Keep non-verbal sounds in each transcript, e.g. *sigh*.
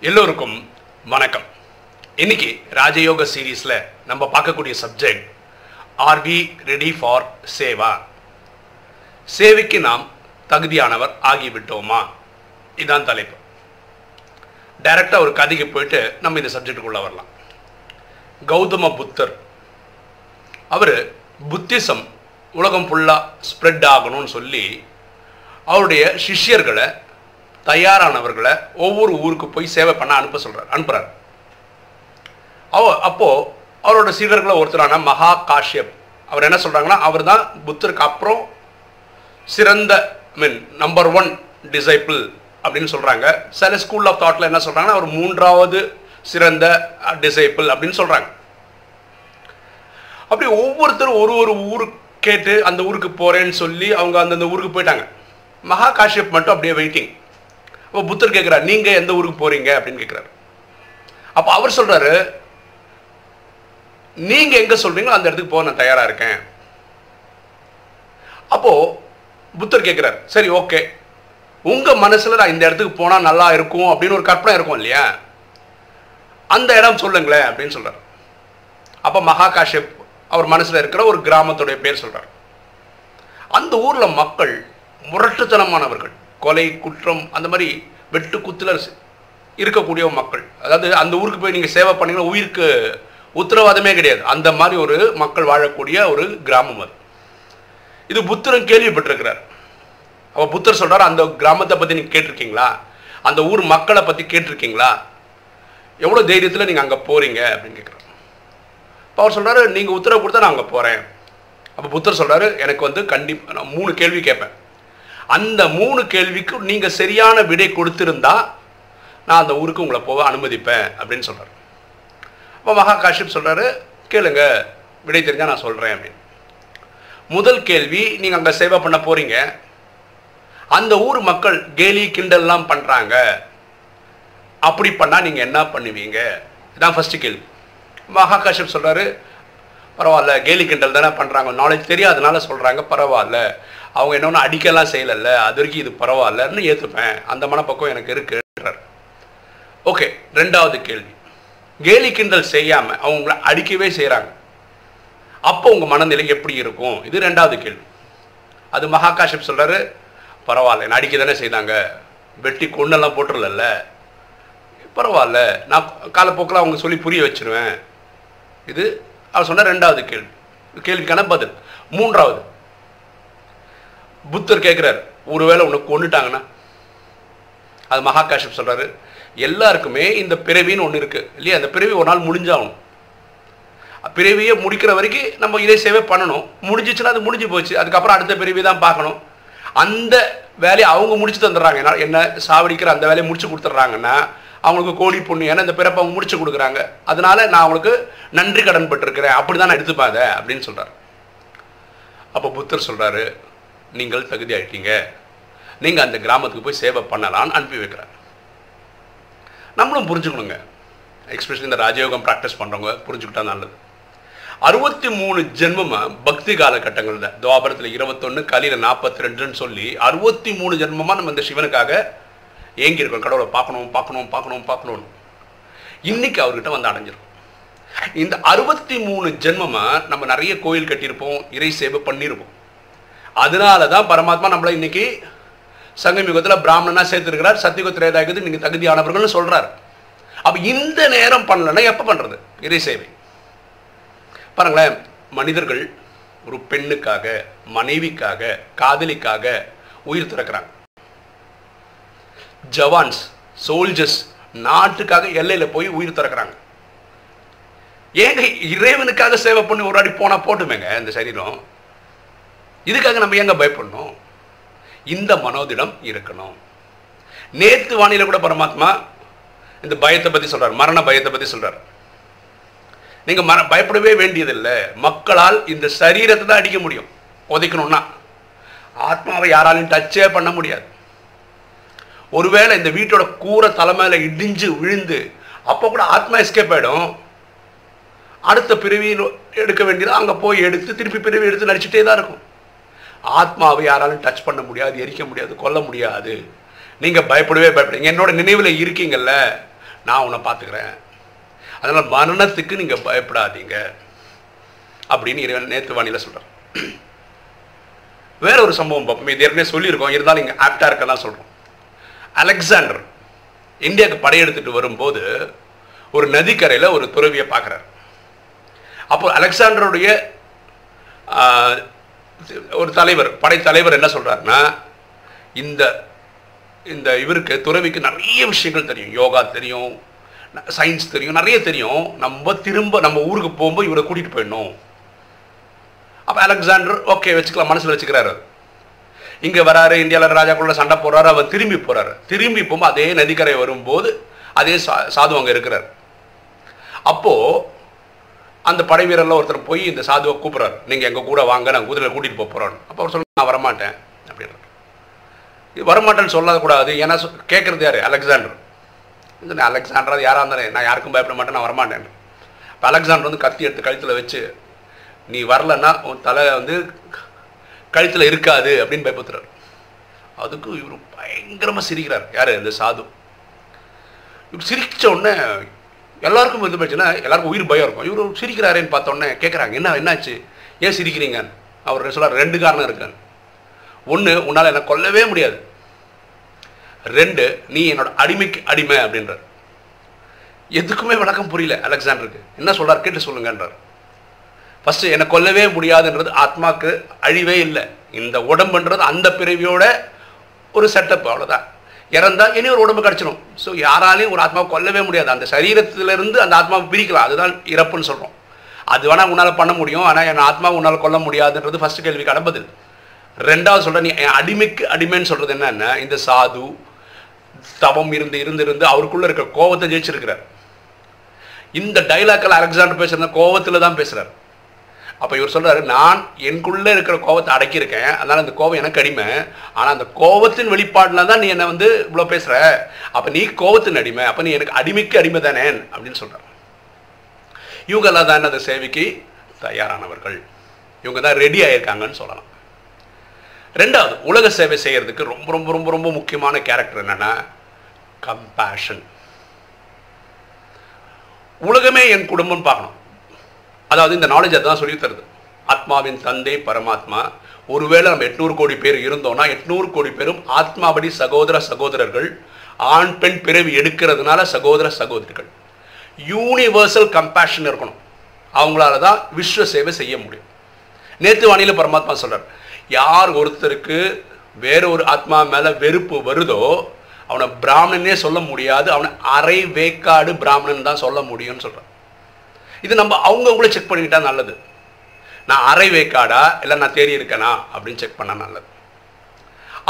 எல்லோருக்கும் வணக்கம். இன்னைக்கு ராஜயோக சீரீஸில் நம்ம பார்க்கக்கூடிய subject are we ready for seva? சேவைக்கு நாம் தகுதியானவர் ஆகிவிட்டோமா? இதுதான் தலைப்பு. டைரக்டாக ஒரு கதைக்கு போயிட்டு நம்ம இந்த சப்ஜெக்டுக்குள்ளே வரலாம். கௌதம புத்தர். அவர் புத்திசம் உலகம் ஃபுல்லாக ஸ்ப்ரெட் ஆகணும்னு சொல்லி அவருடைய சிஷ்யர்களை தயாரானவர்களை ஒவ்வொரு ஊருக்கு போய் சேவை பண்ண அனுப்ப சொல்கிறார் அனுப்புகிறார் அவ அப்போது அவரோட சீடர்களை ஒருத்தரான மகா காஷ்யப். அவர் என்ன சொல்கிறாங்கன்னா அவர் தான் புத்தருக்கு அப்புறம் சிறந்த மீன் நம்பர் ஒன் டிசைபிள் அப்படின்னு சொல்கிறாங்க சில ஸ்கூல் ஆஃப் தாட்டில் என்ன சொல்கிறாங்கன்னா அவர் மூன்றாவது சிறந்த டிசைபிள் அப்படின்னு சொல்கிறாங்க அப்படி ஒவ்வொருத்தரும் ஒரு ஒரு ஊரு கேட்டு அந்த ஊருக்கு போகிறேன்னு சொல்லி அவங்க அந்தந்த ஊருக்கு போயிட்டாங்க. மகா காஷ்யப் மட்டும் அப்படியே வெயிட்டிங் இப்போ புத்தர் கேட்குறாரு நீங்கள் எந்த ஊருக்கு போகிறீங்க அப்படின்னு கேட்குறாரு அப்போ அவர் சொல்கிறாரு நீங்கள் எங்கே சொல்கிறீங்களோ அந்த இடத்துக்கு போக நான் தயாராக இருக்கேன். அப்போது புத்தர் கேட்குறாரு சரி ஓகே. உங்கள் மனசில் நான் இந்த இடத்துக்கு போனால் நல்லா இருக்கும் அப்படின்னு ஒரு கற்பனை இருக்கும் இல்லையா? அந்த இடம் சொல்லுங்களேன் அப்படின்னு சொல்கிறார் அப்போ மகாகாஷ்யப் அவர் மனசில் இருக்கிற ஒரு கிராமத்துடைய பேர் சொல்கிறார் அந்த ஊரில் மக்கள் முரட்டுத்தனமானவர்கள். கொலை குற்றம் அந்த மாதிரி வெட்டு குத்துல இருக்கக்கூடிய மக்கள். அதாவது அந்த ஊருக்கு போய் நீங்கள் சேவை பண்ணீங்கன்னா உயிருக்கு உத்தரவாதமே கிடையாது. அந்த மாதிரி ஒரு மக்கள் வாழக்கூடிய ஒரு கிராமம் அது. இது புத்தரும் கேள்விப்பட்டிருக்கிறார். அப்போ புத்தர் சொல்கிறார் அந்த கிராமத்தை பற்றி நீங்கள் கேட்டிருக்கீங்களா? அந்த ஊர் மக்களை பற்றி கேட்டிருக்கீங்களா? எவ்வளோ தைரியத்தில் நீங்கள் அங்கே போகிறீங்க அப்படின்னு கேட்குறாரு. இப்போ அவர் சொல்கிறாரு நீங்கள் உத்தரவு கொடுத்தா நான் அங்கே போகிறேன் அப்போ புத்தர் சொல்கிறாரு எனக்கு வந்து கண்டிப்பாக நான் மூணு கேள்வி கேட்பேன். அந்த மூணு கேள்விக்கு நீங்கள் சரியான விடை கொடுத்திருந்தா நான் அந்த ஊருக்கு உங்களை போக அனுமதிப்பேன் அப்படின்னு சொல்கிறார் அப்போ மகா காஷ்யப் சொல்கிறாரு கேளுங்க விடை தெரிஞ்சால் நான் சொல்கிறேன் அப்படின்னு. முதல் கேள்வி நீங்கள் அங்கே சேவை பண்ண போகிறீங்க அந்த ஊர் மக்கள் கேலி கிண்டல்லாம் பண்ணுறாங்க அப்படி பண்ணால் நீங்கள் என்ன பண்ணுவீங்க? இதான் ஃபஸ்ட்டு கேள்வி. மகா காஷ்யப் சொல்கிறாரு பரவாயில்ல கேலி கிண்டல் தானே பண்ணுறாங்க நாலேஜ் தெரியாதனால சொல்கிறாங்க பரவாயில்ல. அவங்க என்ன அடிக்கலாம் செய்யலைல்ல அது வரைக்கும் இது பரவாயில்லன்னு ஏற்றுப்பேன் அந்த மனப்பக்கம் எனக்கு இருக்குன்றார் ஓகே ரெண்டாவது கேள்வி. கேலி கிண்டல் செய்யாமல் அவங்கள அடிக்கவே செய்கிறாங்க அப்போ உங்கள் மனநிலை எப்படி இருக்கும்? இது ரெண்டாவது கேள்வி. அது மகாகாஷப் சொல்கிறாரு பரவாயில்ல என்ன அடிக்க தானே செய்தாங்க. வெட்டி கொண்டெல்லாம் போட்டுடல பரவாயில்ல நான் காலப்போக்கில் அவங்க சொல்லி புரிய வச்சிருவேன். இது அவர் சொன்ன ரெண்டாவது கேள்வி. கேள்விக்கான பதில். மூன்றாவது புத்தர் கேட்குறாரு ஒருவேளை உன்னை கொண்டுட்டாங்கன்னா அது மகாகாஷ்யப் சொல்கிறாரு எல்லாருக்குமே இந்த பிறவின்னு ஒன்று இருக்குது இல்லையா? அந்த பிறவி ஒரு நாள் முடிஞ்சாகணும். பிறவியை முடிக்கிற வரைக்கும் நம்ம இதே சேவை பண்ணணும். முடிஞ்சிச்சுன்னா அது முடிஞ்சு போச்சு. அதுக்கப்புறம் அடுத்த பிறவி தான் பார்க்கணும். அந்த வேலையை அவங்க முடிச்சு தந்துடுறாங்க. என்ன என்ன சாவடிக்கிற அந்த வேலையை முடிச்சு கொடுத்துட்றாங்கன்னா அவங்களுக்கு கோடி பொண்ணு ஏன்னா இந்த பிறப்பை அவங்க முடிச்சு கொடுக்குறாங்க. அதனால நான் அவங்களுக்கு நன்றி கடன் பட்டிருக்கிறேன். அப்படி தான் நான் எடுத்துப்பாத அப்படின்னு சொல்கிறார் அப்போ புத்தர் சொல்கிறாரு நீங்கள் தகுதி ஆகிட்டீங்க நீங்கள் அந்த கிராமத்துக்கு போய் சேவை பண்ணலான்னு அனுப்பி வைக்கிறார். நம்மளும் புரிஞ்சுக்கணுங்க. எக்ஸ்பெஷலி இந்த ராஜயோகம் ப்ராக்டிஸ் பண்ணுறவங்க புரிஞ்சுக்கிட்டா நல்லது. அறுபத்தி மூணு ஜென்மமாக பக்தி காலகட்டங்களில் துவாபரத்தில் இருபத்தொன்று கலியில் நாற்பத்தி ரெண்டுன்னு சொல்லி அறுபத்தி மூணு ஜென்மமாக நம்ம இந்த சிவனுக்காக ஏங்கியிருக்கோம். கடவுளை பார்க்கணும் பார்க்கணும் பார்க்கணும் பார்க்கணும்னு. இன்னைக்கு அவர்கிட்ட வந்து அடைஞ்சிருக்கோம் இந்த அறுபத்தி மூணு ஜென்மமாக நம்ம நிறைய கோயில் கட்டியிருப்போம் இறை சேவை பண்ணியிருப்போம். அதனால தான் பரமாத்மா நம்மளை இன்னைக்கு சங்கமிகத்தில் பிராமணனா சேர்த்துருக்கிறார் சத்தியுகத்திரேதாயகத்துக்கு நீங்கள் தகுதியானவர்கள்னு சொல்கிறார் அப்போ இந்த நேரம் பண்ணலன்னா எப்போ பண்ணுறது இறை சேவை. பாருங்களேன் மனிதர்கள் ஒரு பெண்ணுக்காக மனைவிக்காக காதலிக்காக உயிர் திறக்கிறாங்க. ஜவான்ஸ் சோல்ஜர்ஸ் நாட்டுக்காக எல்லையில் போய் உயிர் திறக்கிறாங்க. ஏங்க இறைவனுக்காக சேவை பண்ணி ஒரு அடி போனால் போட்டுமேங்க இந்த சரீரம் இதுக்காக நம்ம ஏங்க பயப்படணும்? இந்த மனோதிடம் இருக்கணும். நேற்று வானிலை கூட பரமாத்மா இந்த பயத்தை பற்றி சொல்கிறார் மரண பயத்தை பற்றி சொல்கிறார் நீங்கள் மர பயப்படவே வேண்டியதில்லை. மக்களால் இந்த சரீரத்தை தான் அடிக்க முடியும். உதைக்கணும்னா. ஆத்மாவை யாராலையும் டச்சே பண்ண முடியாது. ஒருவேளை இந்த வீட்டோட கூரை தலைமையில் இடிஞ்சு விழுந்து அப்போ கூட ஆத்மா எஸ்கேப் ஆகிடும் அடுத்த பிறவியில் எடுக்க வேண்டியது அங்கே போய் எடுத்து திருப்பி பிரிவி எடுத்து நடிச்சுட்டே தான் இருக்கும். ஆத்மாவை யாராலும் டச் பண்ண முடியாது எரிக்க முடியாது கொல்ல முடியாது. நீங்கள் பயப்படவே பயப்படுங்க என்னோட நினைவில் இருக்கீங்கல்ல நான் உன்னை பார்த்துக்கிறேன். அதனால் மரணத்துக்கு நீங்கள் பயப்படாதீங்க. அப்படின்னு இறைவன் நேற்று வாணியில் சொல்கிறார் வேற ஒரு சம்பவம் பார்ப்போம் இது ஏற்கனவே சொல்லியிருக்கோம். இருந்தாலும் இங்கே ஆப்டாக இருக்கலாம் சொல்கிறோம் அலெக்சாண்டர் இந்தியாவுக்கு படையெடுத்துட்டு வரும்போது ஒரு நதிக்கரையில் ஒரு துறவியை பார்க்குறாரு. அப்போ அலெக்சாண்டருடைய ஒரு தலைவர் படைத்தலைவர் என்ன சொல்கிறாருன்னா இந்த இந்த இவருக்கு துறவிக்கு நிறைய விஷயங்கள் தெரியும். யோகா தெரியும் சயின்ஸ் தெரியும் நிறைய தெரியும். நம்ம திரும்ப நம்ம ஊருக்கு போகும்போது இவரை கூட்டிகிட்டு போயிடணும். அப்போ அலெக்சாண்டர் ஓகே வச்சுக்கலாம் மனசில் வச்சுக்கிறாரு. இங்கே வராரு இந்தியாவில் ராஜாக்குள்ள சண்டை போடுறாரு அவர் திரும்பி போகிறாரு திரும்பி போகும்போது அதே நதிக்கரை வரும்போது அதே சா சாது அங்கே இருக்கிறார். அப்போது அந்த படை வீரரில் ஒருத்தர் போய் இந்த சாதுவை கூப்பிட்றாரு. நீங்கள் எங்கள் கூட வாங்க நான் குதிரையில் கூட்டிகிட்டு போக போகிறோன்னு அப்போ அவர் சொல்ல நான் வரமாட்டேன். அப்படின்றார். இது வரமாட்டேன்னு சொல்லக்கூடாது. ஏன்னா கேட்குறது யார்? அலெக்சாண்டர். இந்த நான் அலெக்சாண்டர் அது யாராக இருந்தாலும் நான் யாருக்கும் பயப்பட மாட்டேன் நான் வரமாட்டேன். இப்போ அலெக்சாண்டர் வந்து கத்தி எடுத்து கழுத்தில் வச்சு நீ வரலன்னா உன் தலை வந்து கழுத்தில் இருக்காது அப்படின்னு பயப்படுத்துறாரு. அதுக்கு இவர் பயங்கரமாக சிரிக்கிறார். யார்? இந்த சாது. இவர் சிரிச்ச உடனே எல்லாருக்கும் வந்து போச்சுன்னா எல்லாருக்கும் உயிர் பயம் இருக்கும். இவர் சிரிக்கிறாரேன்னு பார்த்த உடனே கேட்குறாங்க என்ன என்னாச்சு? ஏன் சிரிக்கிறீங்க அவர் சொல்கிறார் ரெண்டு காரணம் இருக்கு ஒன்று உன்னால் என்னை கொல்லவே முடியாது. ரெண்டு நீ என்னோட அடிமைக்கு அடிமை அப்படின்றார். எதுக்குமே விளக்கம் புரியல அலெக்சாண்டருக்கு. என்ன சொல்கிறார் கேட்டு சொல்லுங்கன்றார். ஃபஸ்ட்டு என்னை கொல்லவே முடியாதுன்றது ஆத்மாக்கு அழிவே இல்லை. இந்த உடம்புன்றது அந்த பிறவியோட ஒரு செட்டப் அவ்வளோதான் இறந்தால் இனி ஒரு உடம்பு கிடச்சிடும் ஸோ யாராலையும் ஒரு ஆத்மாவை கொல்லவே முடியாது. அந்த சரீரத்திலிருந்து அந்த ஆத்மாவை பிரிக்கலாம் அதுதான் இறப்புன்னு சொல்கிறோம் அது வேணால் உன்னால் பண்ண முடியும். ஆனால் என் ஆத்மா உன்னால் கொல்ல முடியாதுன்றது ஃபஸ்ட்டு கேள்வி பதில். ரெண்டாவது சொல்கிறேன் நீ என் அடிமைக்கு அடிமைன்னு சொல்கிறது என்னென்ன இந்த சாது தவம் இருந்து இருந்து இருந்து அவருக்குள்ளே இருக்க கோவத்தை ஜெயிச்சிருக்கிறார். இந்த டைலாக்கில் அலெக்சாண்டர் பேசுகிற கோவத்தில் தான் பேசுகிறார் அப்போ இவர் சொல்கிறாரு நான் எனக்குள்ளே இருக்கிற கோவத்தை அடக்கியிருக்கேன். அதனால் அந்த கோவம் எனக்கு அடிமை. ஆனால் அந்த கோவத்தின் வெளிப்பாடில் தான் நீ என்னை வந்து இவ்வளோ பேசுகிற அப்போ நீ கோவத்தின் அடிமை. அப்போ நீ எனக்கு அடிமைக்கு அடிமை தானே? அப்படின்னு சொல்கிறார் இவங்கெல்லாம் தான் அந்த சேவைக்கு தயாரானவர்கள். இவங்க தான் ரெடி ஆகியிருக்காங்கன்னு சொல்லலாம். ரெண்டாவது உலக சேவை செய்கிறதுக்கு ரொம்ப ரொம்ப ரொம்ப ரொம்ப முக்கியமான கேரக்டர் என்னென்னா கம்பேஷன் உலகமே என் குடும்பம் பார்க்கணும். அதாவது இந்த நாலேஜ் அதான் சொல்லி தருது. ஆத்மாவின் தந்தை பரமாத்மா. ஒருவேளை நம்ம எட்நூறு கோடி பேர் இருந்தோம்னா எட்நூறு கோடி பேரும் ஆத்மாபடி சகோதர சகோதரர்கள் ஆண் பெண் பிறவி எடுக்கிறதுனால சகோதர சகோதரிகள். யூனிவர்சல் கம்பேஷன் இருக்கணும். அவங்களால தான் விஸ்வ சேவை செய்ய முடியும். நேற்று வானியில் பரமாத்மா சொல்கிறார் யார் ஒருத்தருக்கு வேற ஒரு ஆத்மா மேலே வெறுப்பு வருதோ அவனை பிராமணனே சொல்ல முடியாது. அவனை அரை வேக்காடு பிராமணன் தான் சொல்ல முடியும்னு சொல்கிறான் இது நம்ம அவங்கவுங்களே செக் பண்ணிக்கிட்டா நல்லது. நான் அரை வேக்காடா? இல்லை நான் தேடி இருக்கேனா? அப்படின்னு செக் பண்ணால் நல்லது.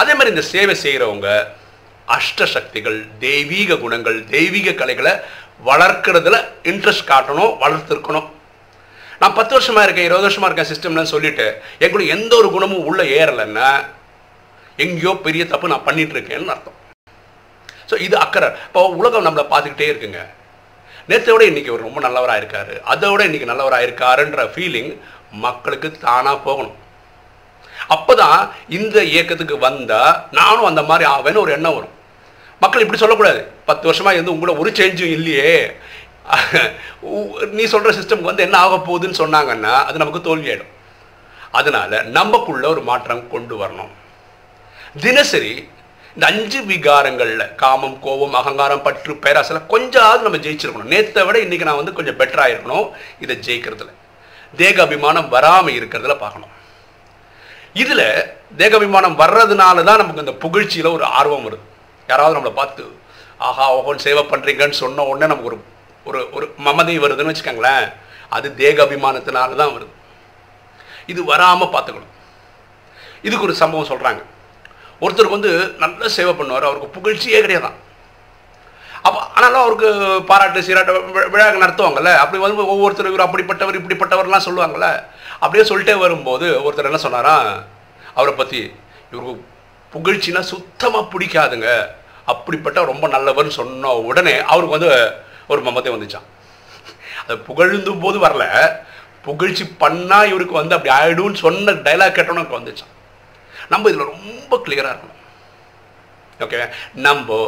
அதே மாதிரி இந்த சேவை செய்கிறவங்க அஷ்ட சக்திகள் தெய்வீக குணங்கள் தெய்வீக கலைகளை வளர்க்குறதுல இன்ட்ரெஸ்ட் காட்டணும் வளர்த்துருக்கணும். நான் பத்து வருஷமாக இருக்கேன் இருபது வருஷமாக இருக்கேன் சிஸ்டம்லாம் சொல்லிட்டு எங்களுக்கு எந்த ஒரு குணமும் உள்ளே ஏறலைன்னா எங்கேயோ பெரிய தப்பு நான் பண்ணிகிட்டு இருக்கேன்னு அர்த்தம். ஸோ இது அக்கறை. இப்போ உலகம் நம்மளை பார்த்துக்கிட்டே இருக்குங்க. நேற்றை விட இன்றைக்கி அவர் ரொம்ப நல்லவராக இருக்கார் அதை விட இன்றைக்கி நல்லவராக இருக்காருன்ற ஃபீலிங் மக்களுக்கு தானாக போகணும். அப்போ தான் இந்த இயக்கத்துக்கு வந்தால் நானும் அந்த மாதிரி ஆவேன்னு ஒரு எண்ணம் வரும். மக்கள் இப்படி சொல்லக்கூடாது. பத்து வருஷமாக இருந்து உங்களோட ஒரு சேஞ்சும் இல்லையே. *laughs* நீ சொல்கிற சிஸ்டம்க்கு வந்து என்ன ஆக போகுதுன்னு சொன்னாங்கன்னா அது நமக்கு தோல்வியாயிடும். அதனால் நமக்குள்ள ஒரு மாற்றம் கொண்டு வரணும். தினசரி இந்த அஞ்சு விகாரங்களில் காமம் கோபம் அகங்காரம் பற்று பேராசில் கொஞ்சமாவது நம்ம ஜெயிச்சிருக்கணும். நேற்றை விட இன்றைக்கி நான் வந்து கொஞ்சம் பெட்டராக இருக்கணும். இதை ஜெயிக்கிறதுல. தேக அபிமானம் வராமல் இருக்கிறதுல பார்க்கணும். இதில் தேக அபிமானம் வர்றதுனால தான் நமக்கு இந்த புகழ்ச்சியில் ஒரு ஆர்வம் வருது. யாராவது நம்மளை பார்த்து ஆஹா ஓஹோன்னு சேவை பண்ணுறீங்கன்னு சொன்ன உடனே நமக்கு ஒரு ஒரு ஒரு மமதை வருதுன்னு வச்சுக்கோங்களேன். அது தேக அபிமானத்தினால தான் வருது. இது வராமல் பார்த்துக்கணும். இதுக்கு ஒரு சம்பவம் சொல்கிறாங்க ஒருத்தருக்கு வந்து நல்ல சேவை பண்ணுவார். அவருக்கு புகழ்ச்சியே கிடையாதான். அப்போ ஆனாலும் அவருக்கு பாராட்டு சீராட்டு வி- விழா நடத்துவாங்கல்ல. அப்படி வந்து ஒவ்வொருத்தர் இவர் அப்படிப்பட்டவர் இப்படிப்பட்டவர்லாம் சொல்லுவாங்கல்ல. அப்படியே சொல்லிட்டே வரும்போது ஒருத்தர் என்ன சொன்னாராம் அவரை பற்றி இவருக்கு புகழ்ச்சினா சுத்தமாக பிடிக்காதுங்க. அப்படிப்பட்ட ரொம்ப நல்லவர்னு சொன்ன உடனே அவருக்கு வந்து ஒரு மமத்தை வந்துச்சான் அது புகழ்ந்தும் போது வரல. புகழ்ச்சி பண்ணால் இவருக்கு வந்து அப்படி ஆயிடும்னு சொன்ன டைலாக் கேட்டோன்னு வந்துச்சான் நம்ம இதில் ரொம்ப கிளியராக இருக்கணும். ஓகே நம்ம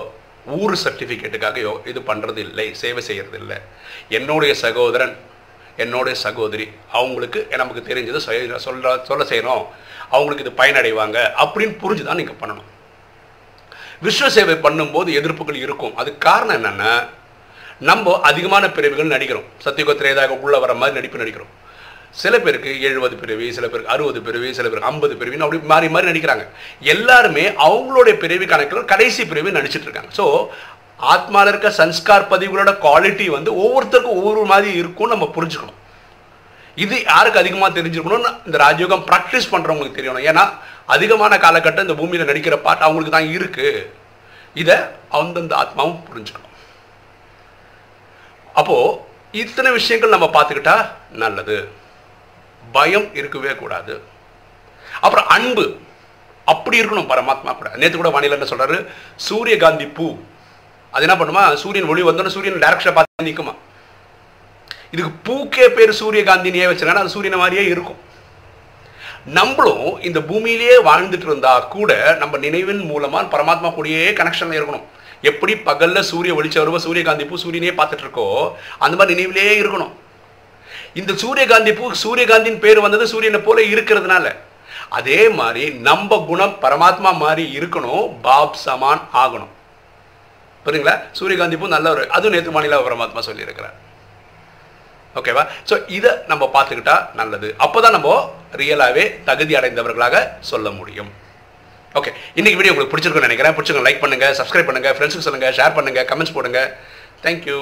ஊர் சர்டிஃபிகேட்டுக்காகயோ இது பண்ணுறது இல்லை சேவை செய்கிறது இல்லை என்னுடைய சகோதரன் என்னுடைய சகோதரி அவங்களுக்கு நமக்கு தெரிஞ்சது சொல்ல சொல்ல செய்யணும். அவங்களுக்கு இது பயனடைவாங்க அப்படின்னு புரிஞ்சு தான் நீங்கள் பண்ணணும். விஸ்வ சேவை பண்ணும்போது எதிர்ப்புகள் இருக்கும். அதுக்கு காரணம் என்னென்னா நம்ம அதிகமான பிரிவுகள் நடிக்கிறோம். சத்தியுக திரேதாக வர மாதிரி நடிப்பு நடிக்கிறோம். சில பேருக்கு எழுபது பிறவி சில பேருக்கு அறுபது பிறவி சில பேருக்கு ஐம்பது பிறவின்னு அப்படி மாறி மாறி நடிக்கிறாங்க. எல்லாருமே அவங்களுடைய பிறவி கணக்கில் கடைசி பிறவி நடிச்சிட்டு இருக்காங்க. ஸோ ஆத்மாவில் இருக்க சன்ஸ்கார் பதிவுகளோட குவாலிட்டி வந்து ஒவ்வொருத்தருக்கும் ஒவ்வொரு மாதிரி இருக்கும்னு நம்ம புரிஞ்சுக்கணும். இது யாருக்கு அதிகமாக தெரிஞ்சிருக்கணும்னு இந்த ராஜயோகம் ப்ராக்டிஸ் பண்ணுறவங்களுக்கு தெரியணும். ஏன்னா அதிகமான காலகட்டம் இந்த பூமியில் நடிக்கிற பாட்டு அவங்களுக்கு தான் இருக்குது இதை அந்தந்த ஆத்மாவும் புரிஞ்சுக்கணும். அப்போது இத்தனை விஷயங்கள் நம்ம பார்த்துக்கிட்டா நல்லது. பயம் இருக்கவே கூடாது. அப்புறம் அன்பு. அப்படி இருக்கணும் பரமாத்மா கூட. நேற்று கூட வானிலை என்ன சொல்றாரு? சூரியகாந்தி பூ. அது என்ன பண்ணுமா? சூரியன் ஒளி வந்தோடனே சூரியன் டேரக்ஷனை பார்த்து நிற்குமா இதுக்கு பூக்கே பேர் சூரியகாந்தினியே வச்சிருக்காங்க. அது சூரியனை மாதிரியே இருக்கும். நம்மளும் இந்த பூமியிலேயே வாழ்ந்துட்டு இருந்தா கூட நம்ம நினைவின் மூலமா பரமாத்மா கூடயே கனெக்ஷன்ல இருக்கணும். எப்படி பகல்ல சூரிய வெளிச்சம் வருவ சூரியகாந்தி பூ சூரியனே பார்த்துட்டு இருக்கோ அந்த மாதிரி நினைவிலேயே இருக்கணும். இந்த சூரியகாந்தி பூ சூரியகாந்தின் பேர் வந்தது சூரியனை போல இருக்கிறதுனால. அதே மாதிரி நம்ம குணம் பரமாத்மா மாதிரி இருக்கணும் பாப் சமான் ஆகணும். புரியுங்களா சூரியகாந்தி பூ நல்ல ஒரு அதுவும் நேற்று மாநில பரமாத்மா சொல்லியிருக்கிறார். ஓகேவா? ஸோ இதை நம்ம பார்த்துக்கிட்டா நல்லது. அப்போ தான் நம்ம ரியலாகவே தகுதி அடைந்தவர்களாக சொல்ல முடியும். ஓகே இன்னைக்கு வீடியோ உங்களுக்கு பிடிச்சிருக்குன்னு நினைக்கிறேன். பிடிச்சிருக்க லைக் பண்ணுங்கள் சப்ஸ்கிரைப் பண்ணுங்கள் ஃப்ரெண்ட்ஸுக்கு சொல்லுங்கள் ஷேர் பண்ணுங்கள் கமெண்ட்ஸ் போடுங்க. தேங்க்யூ